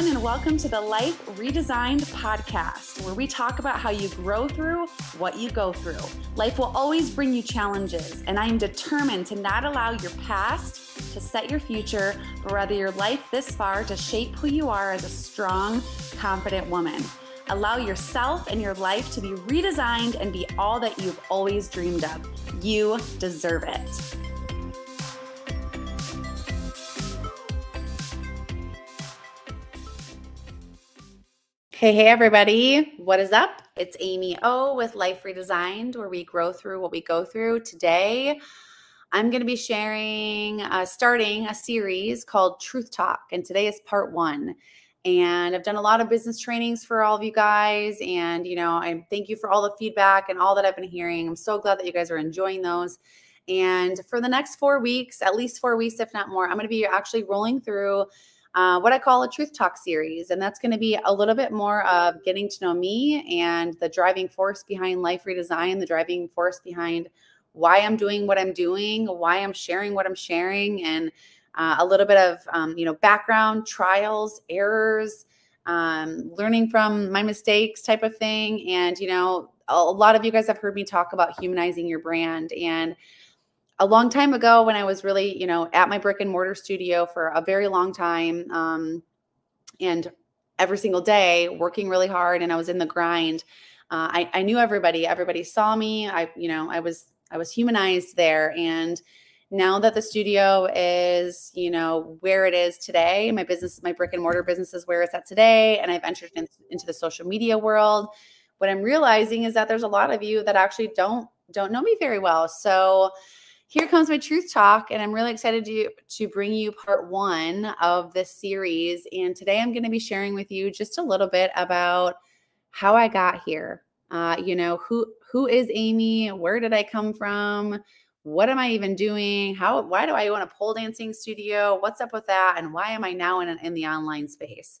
everyone, and welcome to the Life Redesigned podcast, where we talk about how you grow through what you go through. Life will always bring you challenges, and I am determined to not allow your past to set your future, but rather your life this far to shape who you are as a strong, confident woman. Allow yourself and your life to be redesigned and be all that you've always dreamed of. You deserve it. Hey, hey, everybody. What is up? It's Amy O with Life Redesigned, where we grow through what we go through. Today, I'm going to be sharing, uh, starting a series called Truth Talk. And today is part one. And I've done a lot of business trainings for all of you guys. And, you know, I thank you for all the feedback and all that I've been hearing. I'm so glad that you guys are enjoying those. And for the next four weeks, at least four weeks, if not more, I'm going to be actually rolling through uh, what I call a truth talk series. And that's going to be a little bit more of getting to know me and the driving force behind life redesign, the driving force behind why I'm doing what I'm doing, why I'm sharing what I'm sharing, and uh, a little bit of um, you know background, trials, errors, um, learning from my mistakes, type of thing. And you know, a lot of you guys have heard me talk about humanizing your brand and a long time ago when I was really, you know, at my brick and mortar studio for a very long time um, and every single day working really hard and I was in the grind. Uh, I, I knew everybody, everybody saw me. I, you know, I was, I was humanized there. And now that the studio is, you know, where it is today, my business, my brick and mortar business is where it's at today. And I've entered in, into the social media world. What I'm realizing is that there's a lot of you that actually don't, don't know me very well. So, here comes my truth talk and i'm really excited to to bring you part one of this series. And today i'm going to be sharing with you just a little bit about how i got here. Uh, you know who who is amy? Where did i come from? What am i even doing? How why do i own a pole dancing studio? What's up with that? And why am i now in, in the online space?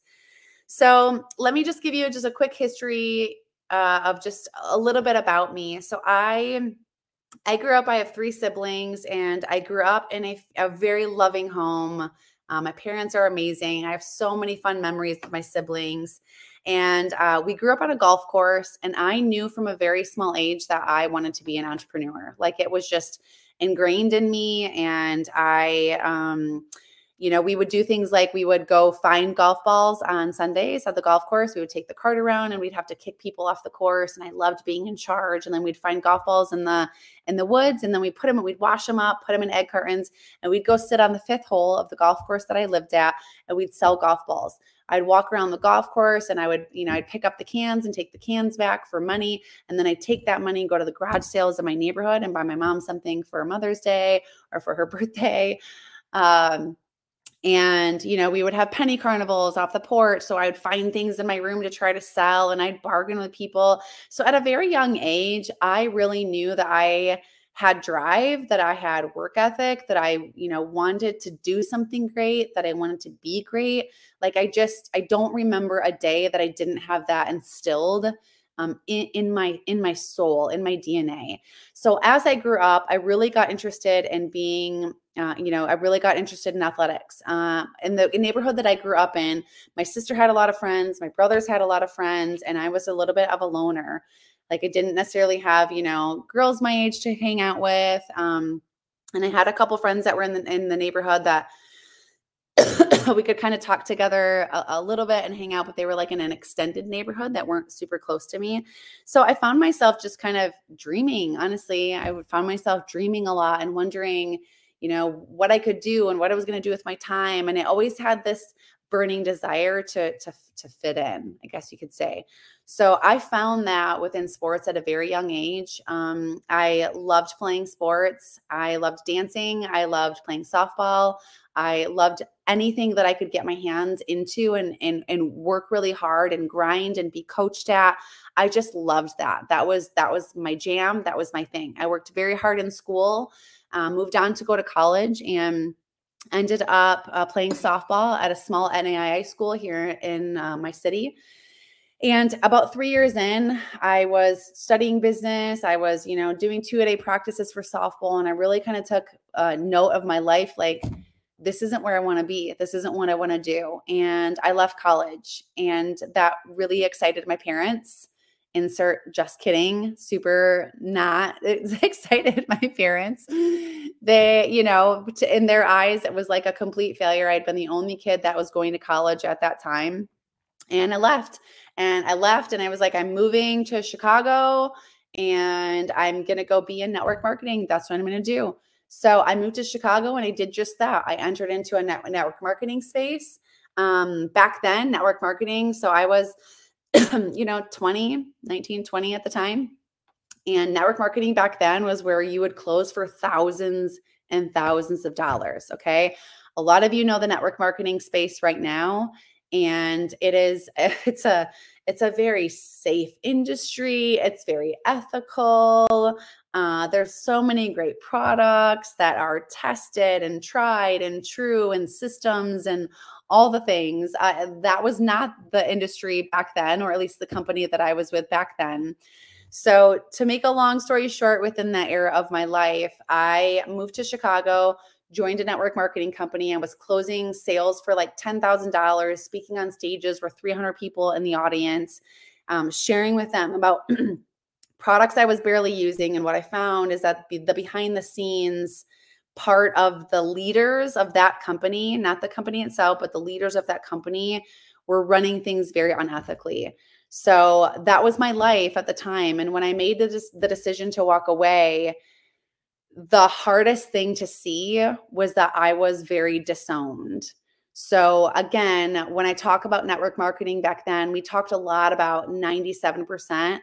So let me just give you just a quick history uh, of just a little bit about me. So i I grew up, I have three siblings, and I grew up in a, a very loving home. Um, my parents are amazing. I have so many fun memories with my siblings. And uh, we grew up on a golf course, and I knew from a very small age that I wanted to be an entrepreneur. Like it was just ingrained in me. And I, um, you know, we would do things like we would go find golf balls on Sundays at the golf course. We would take the cart around and we'd have to kick people off the course. And I loved being in charge. And then we'd find golf balls in the in the woods, and then we put them, and we'd wash them up, put them in egg cartons, and we'd go sit on the fifth hole of the golf course that I lived at, and we'd sell golf balls. I'd walk around the golf course and I would, you know, I'd pick up the cans and take the cans back for money. And then I'd take that money and go to the garage sales in my neighborhood and buy my mom something for Mother's Day or for her birthday. Um, and you know we would have penny carnivals off the porch so i would find things in my room to try to sell and i'd bargain with people. So at a very young age i really knew that i had drive that i had work ethic that i you know wanted to do something great that i wanted to be great. Like i just i don't remember a day that i didn't have that instilled um, in, in my in my soul in my dna so as i grew up i really got interested in being uh, you know i really got interested in athletics. Uh, in the neighborhood that i grew up in my sister had a lot of friends my brothers had a lot of friends and i was a little bit of a loner. Like i didn't necessarily have you know girls my age to hang out with um, and i had a couple friends that were in the in the neighborhood that we could kind of talk together a, a, little bit and hang out, but they were like in an extended neighborhood that weren't super close to me. So I found myself just kind of dreaming. Honestly, I would find myself dreaming a lot and wondering, you know, what I could do and what I was going to do with my time. And I always had this burning desire to to to fit in, I guess you could say. So I found that within sports at a very young age. Um, I loved playing sports. I loved dancing. I loved playing softball. I loved anything that I could get my hands into and and and work really hard and grind and be coached at. I just loved that. That was that was my jam. That was my thing. I worked very hard in school. Um, moved on to go to college and ended up uh, playing softball at a small NAIA school here in uh, my city. And about three years in, I was studying business. I was, you know, doing two a day practices for softball. And I really kind of took a note of my life like, this isn't where I want to be. This isn't what I want to do. And I left college, and that really excited my parents. Insert just kidding, super not excited my parents. They, you know, in their eyes, it was like a complete failure. I'd been the only kid that was going to college at that time. And I left. And I left and I was like, I'm moving to Chicago and I'm going to go be in network marketing. That's what I'm going to do. So I moved to Chicago and I did just that. I entered into a net- network marketing space. Um, back then, network marketing. So I was, you know, 20, 19, 20 at the time. And network marketing back then was where you would close for thousands and thousands of dollars. Okay. A lot of you know the network marketing space right now. And it is, it's a, it's a very safe industry. It's very ethical. Uh, there's so many great products that are tested and tried and true, and systems and all the things. Uh, that was not the industry back then, or at least the company that I was with back then. So, to make a long story short, within that era of my life, I moved to Chicago, joined a network marketing company, and was closing sales for like $10,000, speaking on stages with 300 people in the audience, um, sharing with them about products I was barely using. And what I found is that the, the behind the scenes part of the leaders of that company, not the company itself, but the leaders of that company were running things very unethically. So that was my life at the time. And when I made the, the decision to walk away, the hardest thing to see was that I was very disowned. So, again, when I talk about network marketing back then, we talked a lot about 97%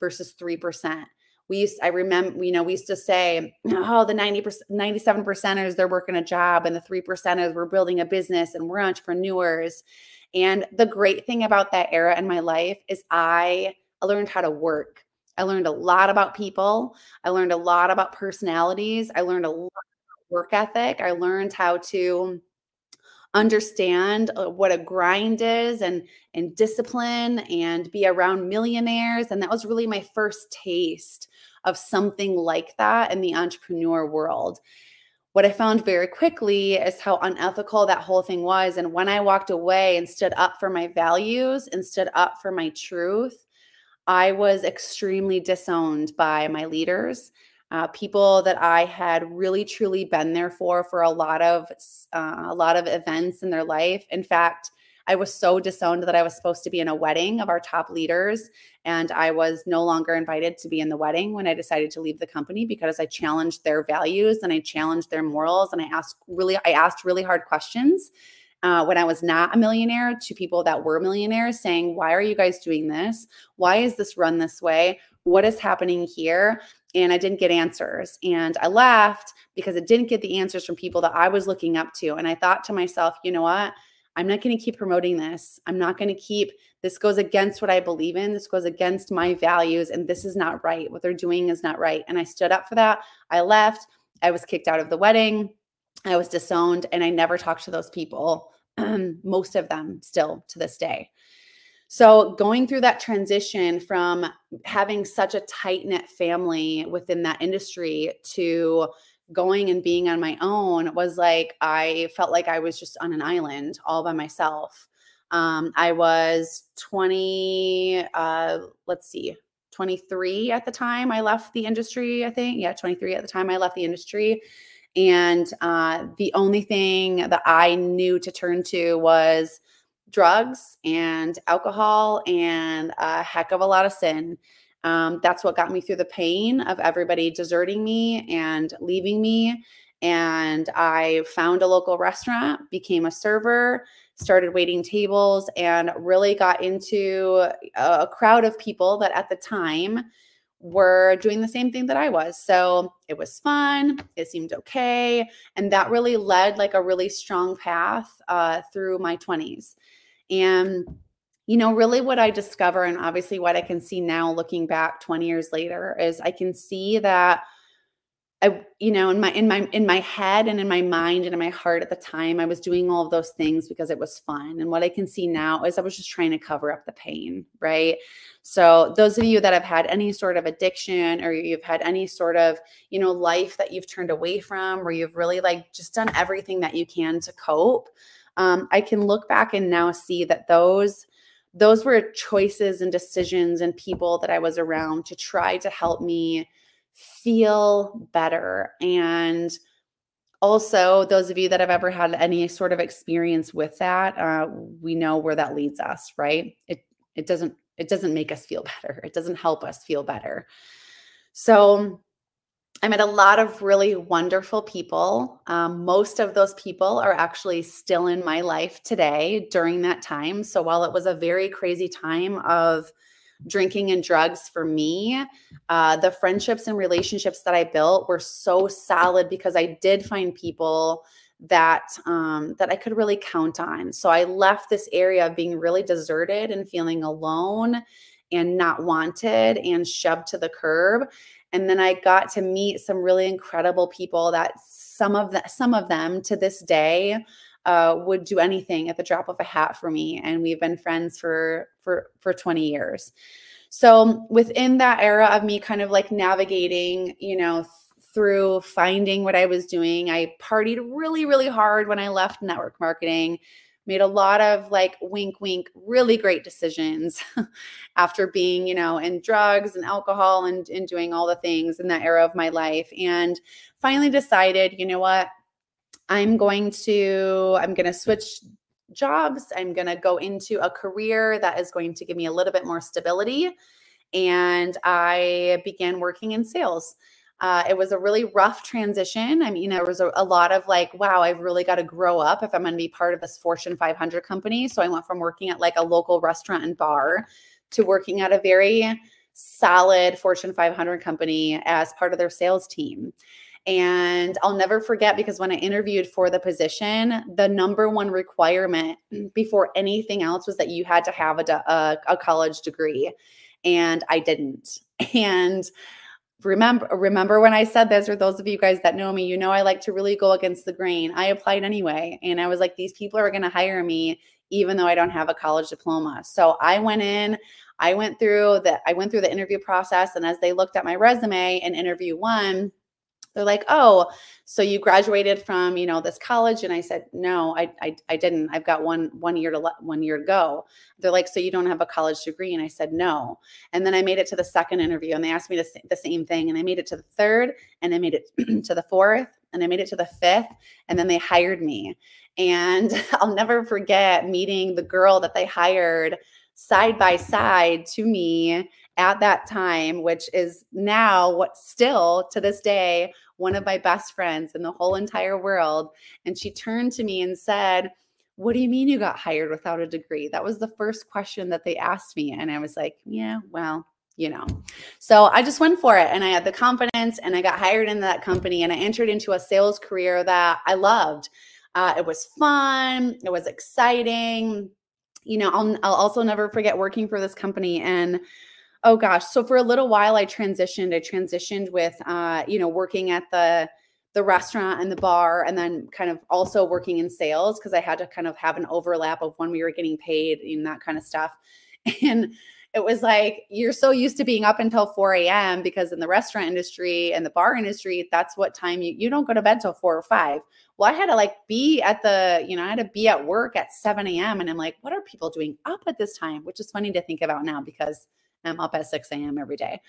versus 3%. We used, I remember, you know, we used to say, oh, the 90%, 97 percenters, they're working a job, and the three percenters, we're building a business and we're entrepreneurs. And the great thing about that era in my life is I, I learned how to work. I learned a lot about people. I learned a lot about personalities. I learned a lot about work ethic. I learned how to understand uh, what a grind is and and discipline and be around millionaires and that was really my first taste of something like that in the entrepreneur world. What i found very quickly is how unethical that whole thing was and when i walked away and stood up for my values and stood up for my truth i was extremely disowned by my leaders uh, people that I had really truly been there for for a lot of uh, a lot of events in their life. In fact, I was so disowned that I was supposed to be in a wedding of our top leaders, and I was no longer invited to be in the wedding when I decided to leave the company because I challenged their values and I challenged their morals, and I asked really I asked really hard questions. Uh, when I was not a millionaire to people that were millionaires saying, Why are you guys doing this? Why is this run this way? What is happening here? And I didn't get answers. And I left because I didn't get the answers from people that I was looking up to. And I thought to myself, you know what? I'm not going to keep promoting this. I'm not going to keep this goes against what I believe in. This goes against my values. And this is not right. What they're doing is not right. And I stood up for that. I left. I was kicked out of the wedding. I was disowned. And I never talked to those people, most of them still to this day. So, going through that transition from having such a tight knit family within that industry to going and being on my own was like I felt like I was just on an island all by myself. Um, I was 20, uh, let's see, 23 at the time I left the industry, I think. Yeah, 23 at the time I left the industry. And uh, the only thing that I knew to turn to was drugs and alcohol and a heck of a lot of sin. Um, that's what got me through the pain of everybody deserting me and leaving me. And I found a local restaurant, became a server, started waiting tables, and really got into a crowd of people that at the time were doing the same thing that I was. So it was fun. It seemed okay. And that really led like a really strong path uh, through my 20s. And, you know, really what I discover, and obviously what I can see now looking back 20 years later, is I can see that I, you know, in my in my in my head and in my mind and in my heart at the time, I was doing all of those things because it was fun. And what I can see now is I was just trying to cover up the pain, right? So those of you that have had any sort of addiction or you've had any sort of, you know, life that you've turned away from, where you've really like just done everything that you can to cope, um, I can look back and now see that those those were choices and decisions and people that I was around to try to help me feel better. And also, those of you that have ever had any sort of experience with that, uh, we know where that leads us, right? It it doesn't it doesn't make us feel better. It doesn't help us feel better. So I met a lot of really wonderful people. Um, most of those people are actually still in my life today during that time. So while it was a very crazy time of drinking and drugs for me, uh, the friendships and relationships that I built were so solid because I did find people that um, that I could really count on. So I left this area of being really deserted and feeling alone and not wanted and shoved to the curb. And then I got to meet some really incredible people that some of the, some of them to this day uh, would do anything at the drop of a hat for me, and we've been friends for for for 20 years. So within that era of me kind of like navigating, you know, through finding what I was doing, I partied really, really hard when I left network marketing made a lot of like wink wink really great decisions after being you know in drugs and alcohol and, and doing all the things in that era of my life and finally decided you know what I'm going to I'm going to switch jobs. I'm going to go into a career that is going to give me a little bit more stability and I began working in sales. Uh, it was a really rough transition. I mean, there was a, a lot of like, wow, I've really got to grow up if I'm going to be part of this Fortune 500 company. So I went from working at like a local restaurant and bar to working at a very solid Fortune 500 company as part of their sales team. And I'll never forget because when I interviewed for the position, the number one requirement before anything else was that you had to have a, a, a college degree. And I didn't. And remember remember when I said this, or those of you guys that know me, you know I like to really go against the grain. I applied anyway, and I was like, these people are going to hire me even though I don't have a college diploma. So I went in, I went through the I went through the interview process, and as they looked at my resume in interview one, they're like, oh, so you graduated from, you know, this college. And I said, no, I, I, I didn't, I've got one, one year to le- one year to go. They're like, so you don't have a college degree. And I said, no. And then I made it to the second interview and they asked me the same thing. And I made it to the third and I made it to the fourth and I made it to the fifth and then they hired me. And I'll never forget meeting the girl that they hired side by side to me at that time, which is now what still to this day, one of my best friends in the whole entire world. And she turned to me and said, What do you mean you got hired without a degree? That was the first question that they asked me. And I was like, Yeah, well, you know. So I just went for it and I had the confidence and I got hired in that company and I entered into a sales career that I loved. Uh, it was fun, it was exciting. You know, I'll, I'll also never forget working for this company and Oh gosh. So for a little while I transitioned. I transitioned with uh, you know, working at the the restaurant and the bar and then kind of also working in sales because I had to kind of have an overlap of when we were getting paid and that kind of stuff. And it was like you're so used to being up until 4 a.m. because in the restaurant industry and the bar industry, that's what time you you don't go to bed till four or five. Well, I had to like be at the, you know, I had to be at work at 7 a.m. And I'm like, what are people doing up at this time? Which is funny to think about now because I'm up at 6 a.m. every day.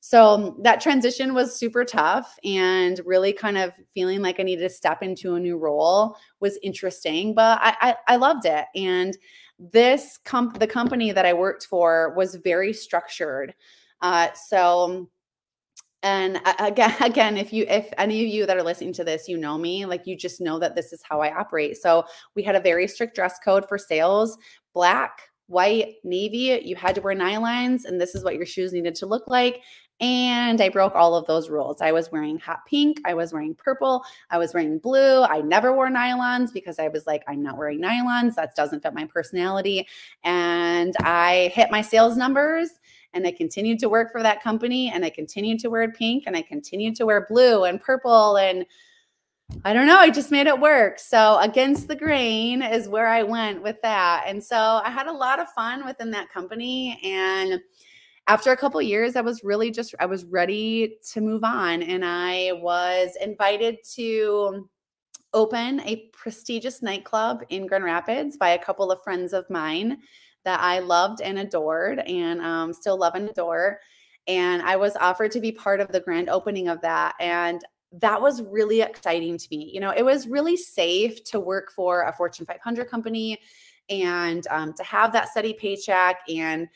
So that transition was super tough and really kind of feeling like I needed to step into a new role was interesting, but I, I, I loved it. And this comp the company that I worked for was very structured. Uh, so and again again if you if any of you that are listening to this you know me like you just know that this is how i operate so we had a very strict dress code for sales black white, navy, you had to wear nylons, and this is what your shoes needed to look like. And I broke all of those rules. I was wearing hot pink. I was wearing purple. I was wearing blue. I never wore nylons because I was like, I'm not wearing nylons. That doesn't fit my personality. And I hit my sales numbers and I continued to work for that company and I continued to wear pink and I continued to wear blue and purple and I don't know, I just made it work. So against the grain is where I went with that. And so I had a lot of fun within that company and after a couple years I was really just I was ready to move on and I was invited to open a prestigious nightclub in Grand Rapids by a couple of friends of mine that I loved and adored and um, still love and adore. And I was offered to be part of the grand opening of that. And that was really exciting to me. You know, it was really safe to work for a Fortune 500 company and um, to have that steady paycheck and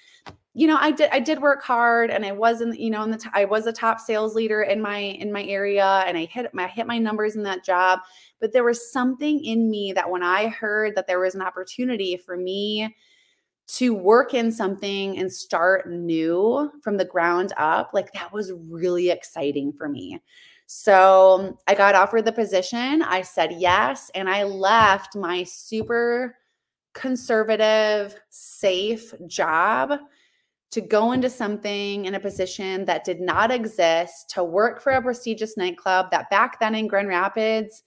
you know i did i did work hard and i wasn't you know in the t- I was a top sales leader in my in my area and i hit my hit my numbers in that job but there was something in me that when i heard that there was an opportunity for me to work in something and start new from the ground up, like that was really exciting for me. So I got offered the position. I said yes. And I left my super conservative, safe job to go into something in a position that did not exist, to work for a prestigious nightclub that back then in Grand Rapids,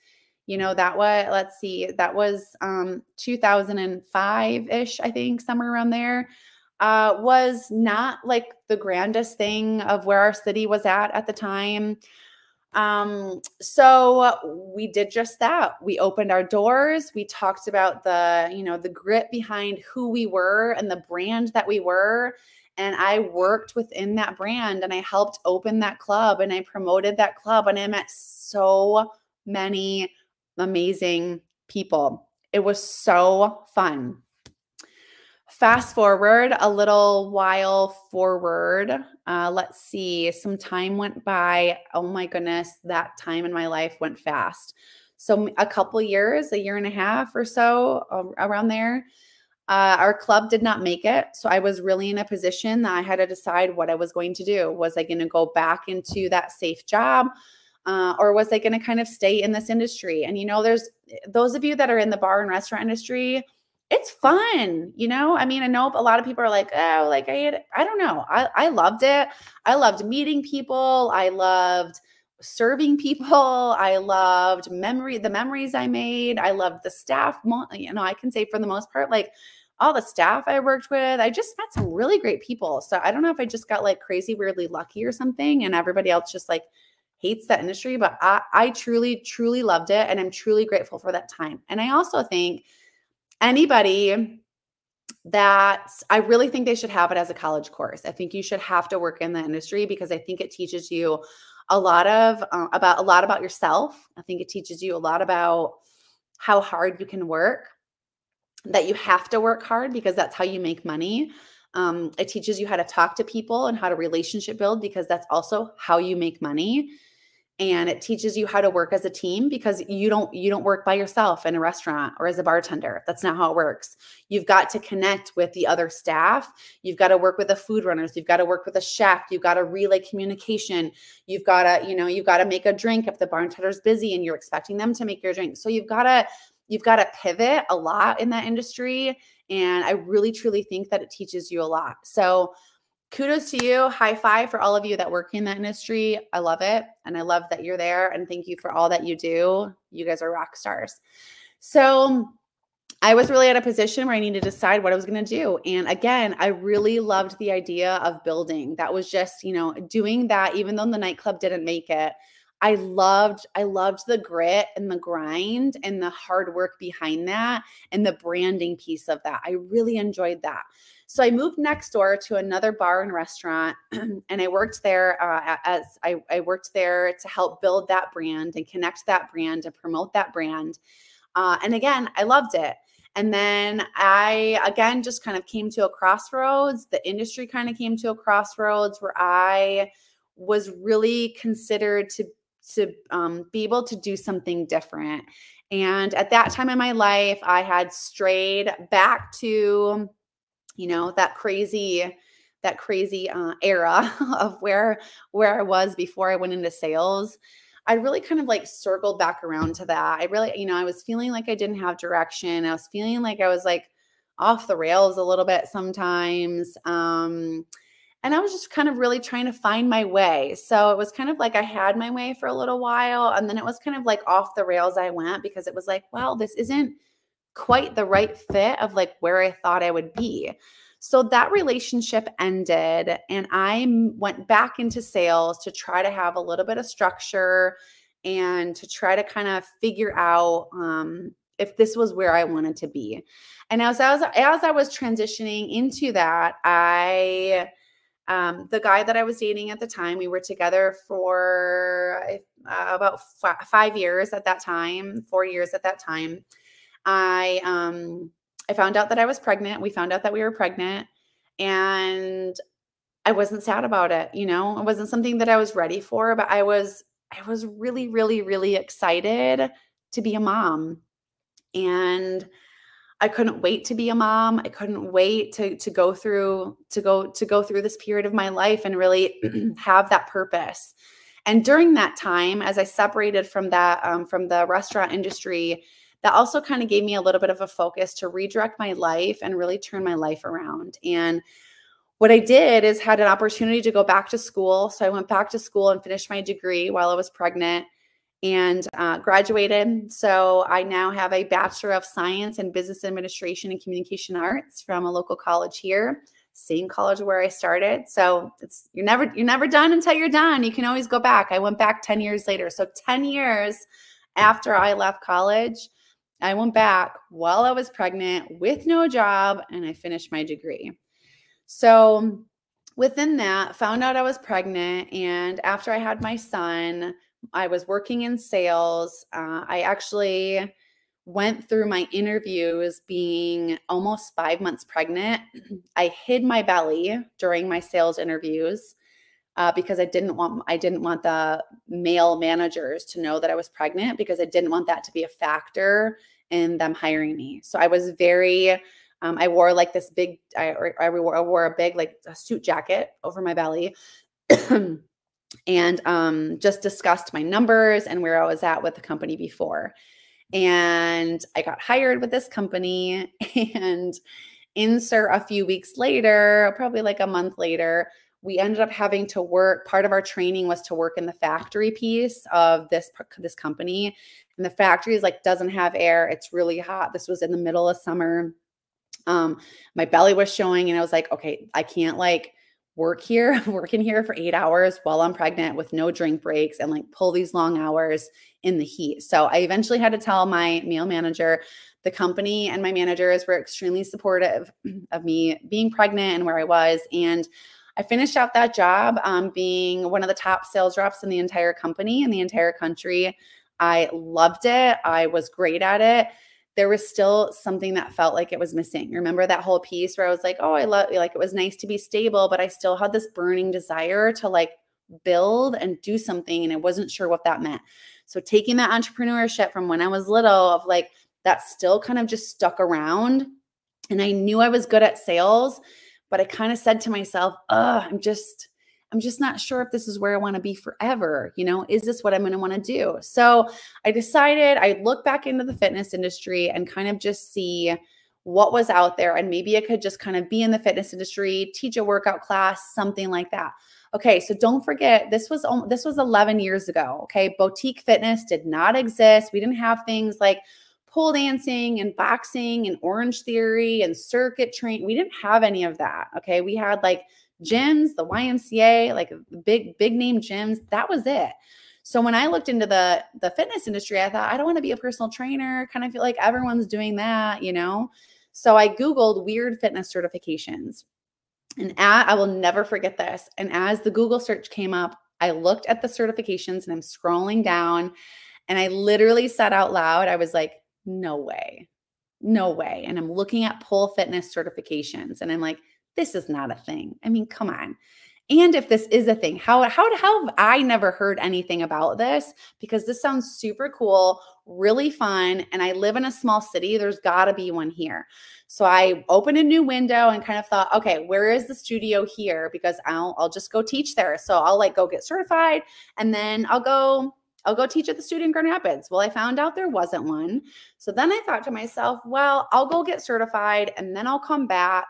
you know that was let's see that was um 2005ish i think somewhere around there uh was not like the grandest thing of where our city was at at the time um so we did just that we opened our doors we talked about the you know the grit behind who we were and the brand that we were and I worked within that brand and I helped open that club and I promoted that club and I met so many amazing people. It was so fun. Fast forward a little while forward. Uh, let's see, some time went by. Oh my goodness, that time in my life went fast. So, a couple years, a year and a half or so around there. Uh, our club did not make it. So I was really in a position that I had to decide what I was going to do. Was I going to go back into that safe job? uh, or was I going to kind of stay in this industry? And you know, there's those of you that are in the bar and restaurant industry, it's fun, you know. I mean, I know a lot of people are like, oh, like I, I don't know, I, I loved it. I loved meeting people. I loved serving people. I loved memory, the memories I made. I loved the staff. You know, I can say for the most part, like all the staff I worked with, I just met some really great people. So I don't know if I just got like crazy, weirdly lucky or something, and everybody else just like hates that industry, but I, I truly, truly loved it. And I'm truly grateful for that time. And I also think anybody that I really think they should have it as a college course. I think you should have to work in the industry because I think it teaches you a lot of uh, about a lot about yourself. I think it teaches you a lot about how hard you can work, that you have to work hard because that's how you make money. Um, it teaches you how to talk to people and how to relationship build because that's also how you make money and it teaches you how to work as a team because you don't you don't work by yourself in a restaurant or as a bartender. That's not how it works. You've got to connect with the other staff. You've got to work with the food runners. You've got to work with a chef. You've got to relay communication. You've got to you know you've got to make a drink if the bartender's busy and you're expecting them to make your drink. So you've got to you've got to pivot a lot in that industry and i really truly think that it teaches you a lot. So kudos to you. High five for all of you that work in that industry. I love it. And I love that you're there. And thank you for all that you do. You guys are rock stars. So, I was really at a position where I needed to decide what I was going to do. And again, I really loved the idea of building. That was just, you know, doing that, even though the nightclub didn't make it. I loved, I loved the grit and the grind and the hard work behind that and the branding piece of that. I really enjoyed that. So I moved next door to another bar and restaurant, and I worked there uh, as I, I, worked there to help build that brand and connect that brand and promote that brand. Uh, and again, I loved it. And then I again just kind of came to a crossroads. The industry kind of came to a crossroads where I was really considered to to um, be able to do something different. And at that time in my life, I had strayed back to you know that crazy that crazy uh, era of where where I was before I went into sales. I really kind of like circled back around to that. I really, you know, I was feeling like I didn't have direction. I was feeling like I was like off the rails a little bit sometimes. Um, and I was just kind of really trying to find my way. So it was kind of like I had my way for a little while and then it was kind of like off the rails I went because it was like, well, this isn't quite the right fit of like where I thought I would be. So that relationship ended, and I went back into sales to try to have a little bit of structure and to try to kind of figure out um, if this was where I wanted to be. And as I was as I was transitioning into that, I um, the guy that I was dating at the time, we were together for uh, about f- five years at that time, four years at that time. I um, I found out that I was pregnant. We found out that we were pregnant, and I wasn't sad about it. You know, it wasn't something that I was ready for, but I was I was really, really, really excited to be a mom, and I couldn't wait to be a mom. I couldn't wait to to go through to go to go through this period of my life and really have that purpose. And during that time, as I separated from that um, from the restaurant industry, that also kind of gave me a little bit of a focus to redirect my life and really turn my life around. And what I did is had an opportunity to go back to school. So I went back to school and finished my degree while I was pregnant and uh, graduated. So I now have a Bachelor of Science in Business Administration and Communication Arts from a local college here, same college where I started. So it's you're never you're never done until you're done. You can always go back. I went back 10 years later. So 10 years after I left college, I went back while I was pregnant with no job and I finished my degree. So within that, found out I was pregnant and after I had my son, I was working in sales. Uh, I actually went through my interviews being almost five months pregnant. I hid my belly during my sales interviews uh, because I didn't want I didn't want the male managers to know that I was pregnant because I didn't want that to be a factor in them hiring me. So I was very um, I wore like this big I, I, wore, I wore a big like a suit jacket over my belly. and um, just discussed my numbers and where I was at with the company before. And I got hired with this company and insert a few weeks later, probably like a month later, we ended up having to work part of our training was to work in the factory piece of this this company and the factory is like doesn't have air it's really hot this was in the middle of summer um my belly was showing and i was like okay i can't like work here, working here for eight hours while I'm pregnant with no drink breaks and like pull these long hours in the heat. So I eventually had to tell my male manager, the company and my managers were extremely supportive of me being pregnant and where I was. And I finished out that job um, being one of the top sales reps in the entire company in the entire country. I loved it. I was great at it there was still something that felt like it was missing. Remember that whole piece where I was like, oh, I love like it was nice to be stable, but I still had this burning desire to like build and do something and I wasn't sure what that meant. So taking that entrepreneurship from when I was little of like that still kind of just stuck around and I knew I was good at sales, but I kind of said to myself, "Oh, I'm just I'm just not sure if this is where I want to be forever. You know, is this what I'm going to want to do? So I decided I'd look back into the fitness industry and kind of just see what was out there. And maybe I could just kind of be in the fitness industry, teach a workout class, something like that. Okay, so don't forget this was this was 11 years ago. Okay, boutique fitness did not exist. We didn't have things like pole dancing and boxing and Orangetheory and circuit train. We didn't have any of that. Okay, we had like gyms, the YMCA, like big, big name gyms. That was it. So when I looked into the the fitness industry, I thought I don't want to be a personal trainer. Kind of feel like everyone's doing that, you know. So I googled weird fitness certifications, and at, I will never forget this. And as the Google search came up, I looked at the certifications and I'm scrolling down, and I literally said out loud, I was like, "No way, no way!" And I'm looking at pole fitness certifications, and I'm like, this is not a thing. I mean, come on. And if this is a thing, how how how have I never heard anything about this? Because this sounds super cool, really fun, and I live in a small city. There's got to be one here. So I opened a new window and kind of thought, okay, where is the studio here? Because I'll I'll just go teach there. So I'll like go get certified, and then I'll go I'll go teach at the studio in Grand Rapids. Well, I found out there wasn't one. So then I thought to myself, well, I'll go get certified, and then I'll come back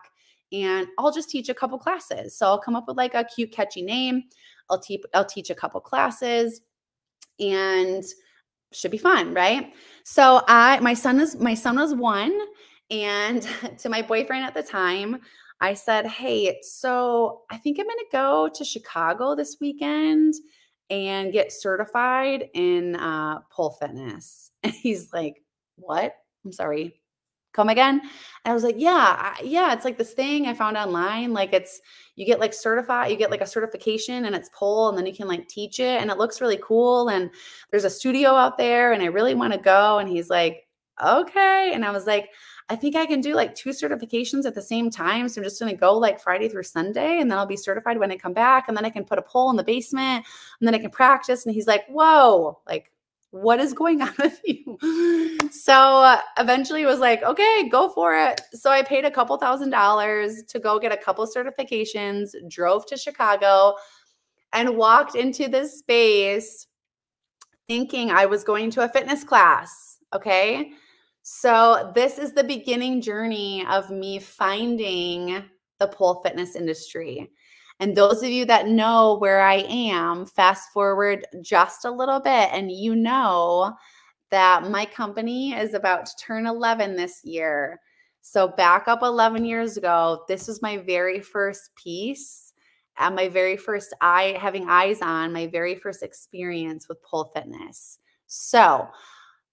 and I'll just teach a couple classes. So I'll come up with like a cute, catchy name. I'll teach I'll teach a couple classes and should be fun, right? So I my son is my son was one and to my boyfriend at the time, I said, "Hey, so I think I'm going to go to Chicago this weekend and get certified in uh, pole fitness." And he's like, "What? I'm sorry come again and i was like yeah I, yeah it's like this thing i found online like it's you get like certified you get like a certification and it's pole and then you can like teach it and it looks really cool and there's a studio out there and i really want to go and he's like okay and i was like i think i can do like two certifications at the same time so i'm just going to go like friday through sunday and then i'll be certified when i come back and then i can put a pole in the basement and then i can practice and he's like whoa like what is going on with you? So uh, eventually was like, okay, go for it. So I paid a couple thousand dollars to go get a couple certifications, drove to Chicago, and walked into this space thinking I was going to a fitness class. Okay. So this is the beginning journey of me finding the pole fitness industry. And those of you that know where I am, fast forward just a little bit, and you know that my company is about to turn 11 this year. So, back up 11 years ago, this was my very first piece and my very first eye having eyes on my very first experience with pole fitness. So,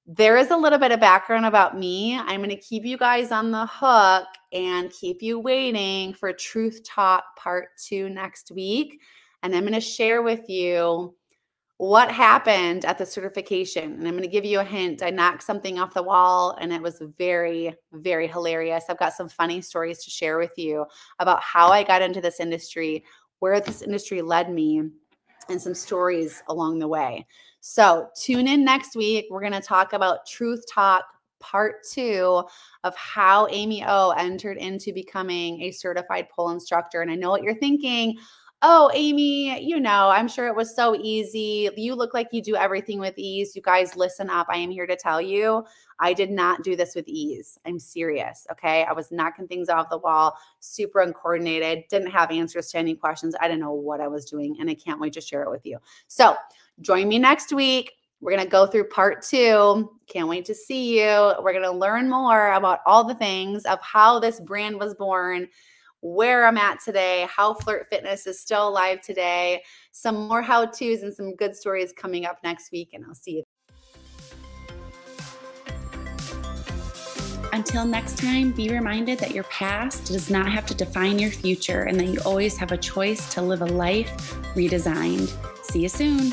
there is a little bit of background about me. I'm going to keep you guys on the hook and keep you waiting for Truth Talk Part 2 next week. And I'm going to share with you what happened at the certification. And I'm going to give you a hint. I knocked something off the wall and it was very, very hilarious. I've got some funny stories to share with you about how I got into this industry, where this industry led me, and some stories along the way. So tune in next week. We're going to talk about Truth Talk part two of how Amy O entered into becoming a certified pole instructor. And I know what you're thinking. Oh, Amy, you know, I'm sure it was so easy. You look like you do everything with ease. You guys, listen up. I am here to tell you, I did not do this with ease. I'm serious. Okay. I was knocking things off the wall, super uncoordinated, didn't have answers to any questions. I didn't know what I was doing. And I can't wait to share it with you. So, Join me next week. We're going to go through part two. Can't wait to see you. We're going to learn more about all the things of how this brand was born, where I'm at today, how Flirt Fitness is still alive today, some more how to's and some good stories coming up next week. And I'll see you. Until next time, be reminded that your past does not have to define your future and that you always have a choice to live a life redesigned. See you soon.